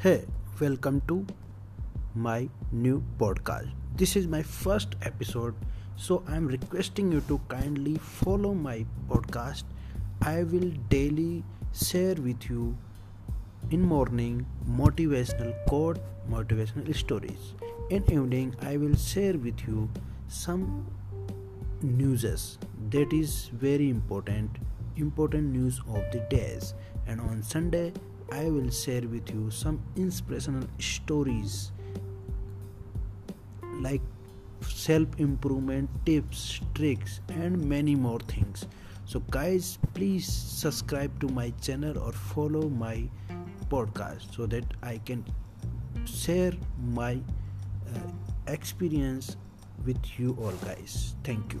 Hey, welcome to my new podcast. This is my first episode, so I'm requesting you to kindly follow my podcast. I will daily share with you in morning motivational quote, motivational stories. In evening, I will share with you some newses that is very important important news of the days and on sunday I will share with you some inspirational stories like self improvement tips, tricks, and many more things. So, guys, please subscribe to my channel or follow my podcast so that I can share my uh, experience with you all, guys. Thank you.